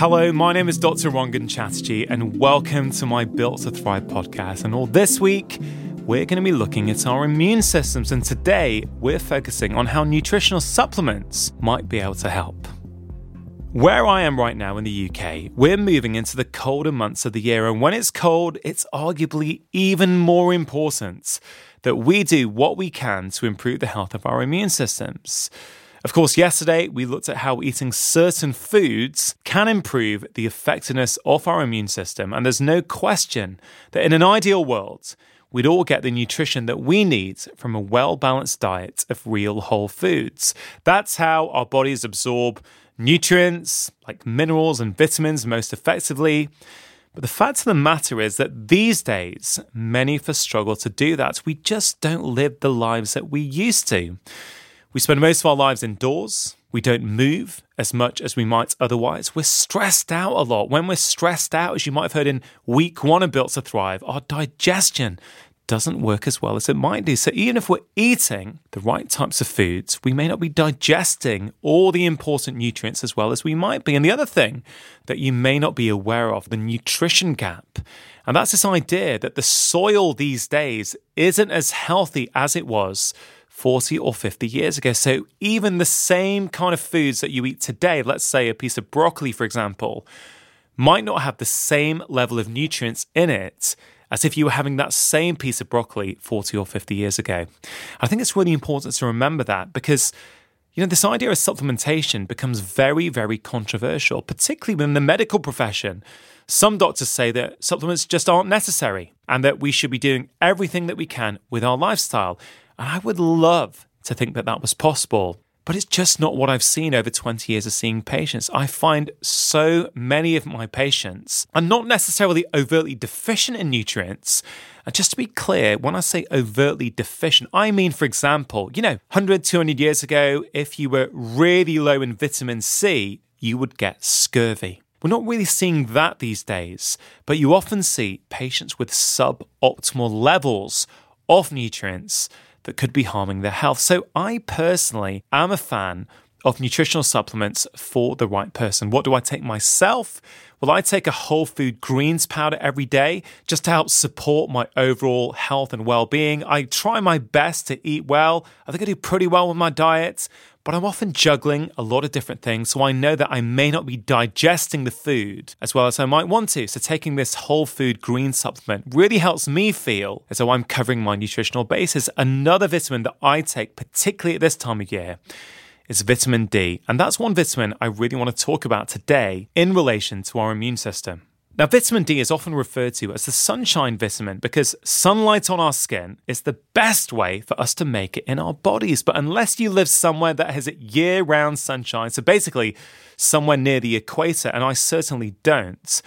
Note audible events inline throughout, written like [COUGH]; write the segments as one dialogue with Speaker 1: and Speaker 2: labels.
Speaker 1: Hello, my name is Dr. Rangan Chatterjee, and welcome to my Built to Thrive podcast. And all this week, we're going to be looking at our immune systems, and today we're focusing on how nutritional supplements might be able to help. Where I am right now in the UK, we're moving into the colder months of the year, and when it's cold, it's arguably even more important that we do what we can to improve the health of our immune systems. Of course, yesterday we looked at how eating certain foods can improve the effectiveness of our immune system, and there's no question that in an ideal world, we'd all get the nutrition that we need from a well balanced diet of real whole foods. That's how our bodies absorb nutrients like minerals and vitamins most effectively. But the fact of the matter is that these days, many of us struggle to do that. We just don't live the lives that we used to. We spend most of our lives indoors. We don't move as much as we might otherwise. We're stressed out a lot. When we're stressed out, as you might have heard in week one of Built to Thrive, our digestion doesn't work as well as it might do. So even if we're eating the right types of foods, we may not be digesting all the important nutrients as well as we might be. And the other thing that you may not be aware of, the nutrition gap. And that's this idea that the soil these days isn't as healthy as it was 40 or 50 years ago. So even the same kind of foods that you eat today, let's say a piece of broccoli, for example, might not have the same level of nutrients in it as if you were having that same piece of broccoli 40 or 50 years ago. I think it's really important to remember that because you know, this idea of supplementation becomes very, very controversial, particularly within the medical profession. Some doctors say that supplements just aren't necessary and that we should be doing everything that we can with our lifestyle. And I would love to think that that was possible. But it's just not what I've seen over 20 years of seeing patients. I find so many of my patients are not necessarily overtly deficient in nutrients. And just to be clear, when I say overtly deficient, I mean, for example, you know, 100, 200 years ago, if you were really low in vitamin C, you would get scurvy. We're not really seeing that these days, but you often see patients with suboptimal levels of nutrients that could be harming their health. So I personally am a fan of nutritional supplements for the right person. What do I take myself? Well, I take a whole food greens powder every day just to help support my overall health and well being. I try my best to eat well. I think I do pretty well with my diet, but I'm often juggling a lot of different things, so I know that I may not be digesting the food as well as I might want to. So, taking this whole food green supplement really helps me feel as though I'm covering my nutritional basis. Another vitamin that I take, particularly at this time of year, is vitamin D. And that's one vitamin I really want to talk about today in relation to our immune system. Now, vitamin D is often referred to as the sunshine vitamin because sunlight on our skin is the best way for us to make it in our bodies. But unless you live somewhere that has year round sunshine, so basically somewhere near the equator, and I certainly don't,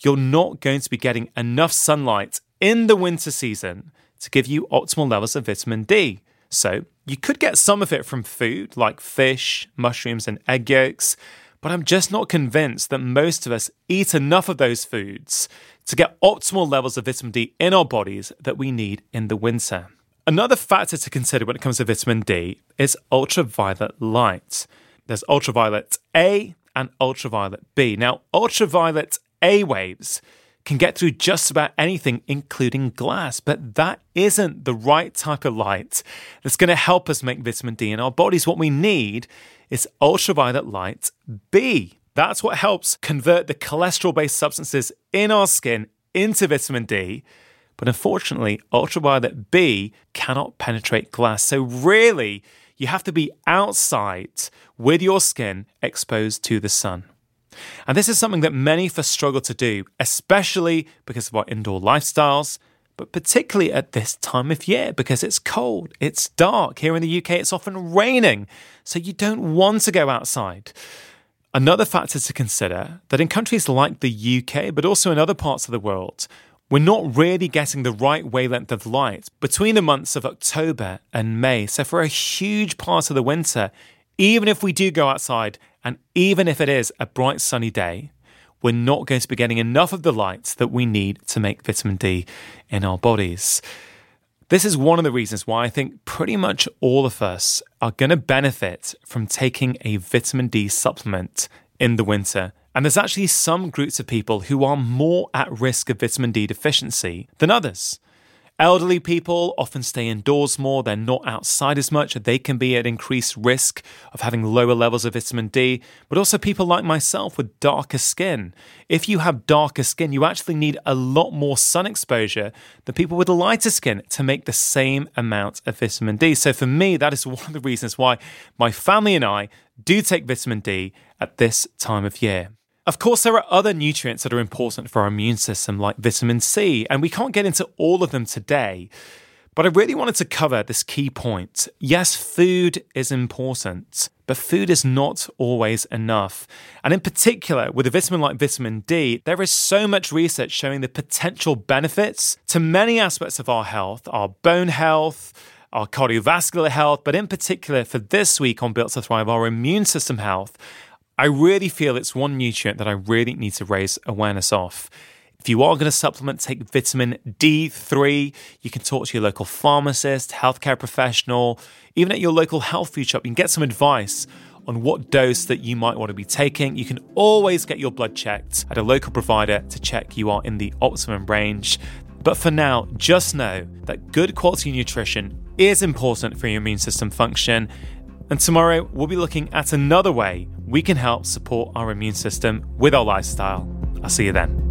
Speaker 1: you're not going to be getting enough sunlight in the winter season to give you optimal levels of vitamin D. So, you could get some of it from food like fish, mushrooms, and egg yolks. But I'm just not convinced that most of us eat enough of those foods to get optimal levels of vitamin D in our bodies that we need in the winter. Another factor to consider when it comes to vitamin D is ultraviolet light. There's ultraviolet A and ultraviolet B. Now, ultraviolet A waves can get through just about anything, including glass. But that isn't the right type of light that's going to help us make vitamin D in our bodies. What we need is ultraviolet light B. That's what helps convert the cholesterol based substances in our skin into vitamin D. But unfortunately, ultraviolet B cannot penetrate glass. So, really, you have to be outside with your skin exposed to the sun. And this is something that many of us struggle to do, especially because of our indoor lifestyles, but particularly at this time of year because it's cold, it's dark. Here in the UK, it's often raining, so you don't want to go outside. Another factor to consider that in countries like the UK, but also in other parts of the world, we're not really getting the right wavelength of light between the months of October and May. So, for a huge part of the winter, even if we do go outside and even if it is a bright sunny day, we're not going to be getting enough of the light that we need to make vitamin D in our bodies. This is one of the reasons why I think pretty much all of us are going to benefit from taking a vitamin D supplement in the winter And there's actually some groups of people who are more at risk of vitamin D deficiency than others. Elderly people often stay indoors more, they're not outside as much, they can be at increased risk of having lower levels of vitamin D, but also people like myself with darker skin. If you have darker skin, you actually need a lot more sun exposure than people with lighter skin to make the same amount of vitamin D. So for me, that is [LAUGHS] one of the reasons why my family and I do take vitamin D at this time of year. Of course, there are other nutrients that are important for our immune system, like vitamin C, and we can't get into all of them today. But I really wanted to cover this key point. Yes, food is important, but food is not always enough. And in particular, with a vitamin like vitamin D, there is so much research showing the potential benefits to many aspects of our health, our bone health, our cardiovascular health, but in particular for this week on Built to Thrive, our immune system health. I really feel it's one nutrient that I really need to raise awareness of. If you are going to supplement, take vitamin D3. You can talk to your local pharmacist, healthcare professional, even at your local health food shop. You can get some advice on what dose that you might want to be taking. You can always get your blood checked at a local provider to check you are in the optimum range. But for now, just know that good quality nutrition is important for your immune system function and tomorrow, we'll be looking at another way we can help support our immune system with our lifestyle. I'll see you then.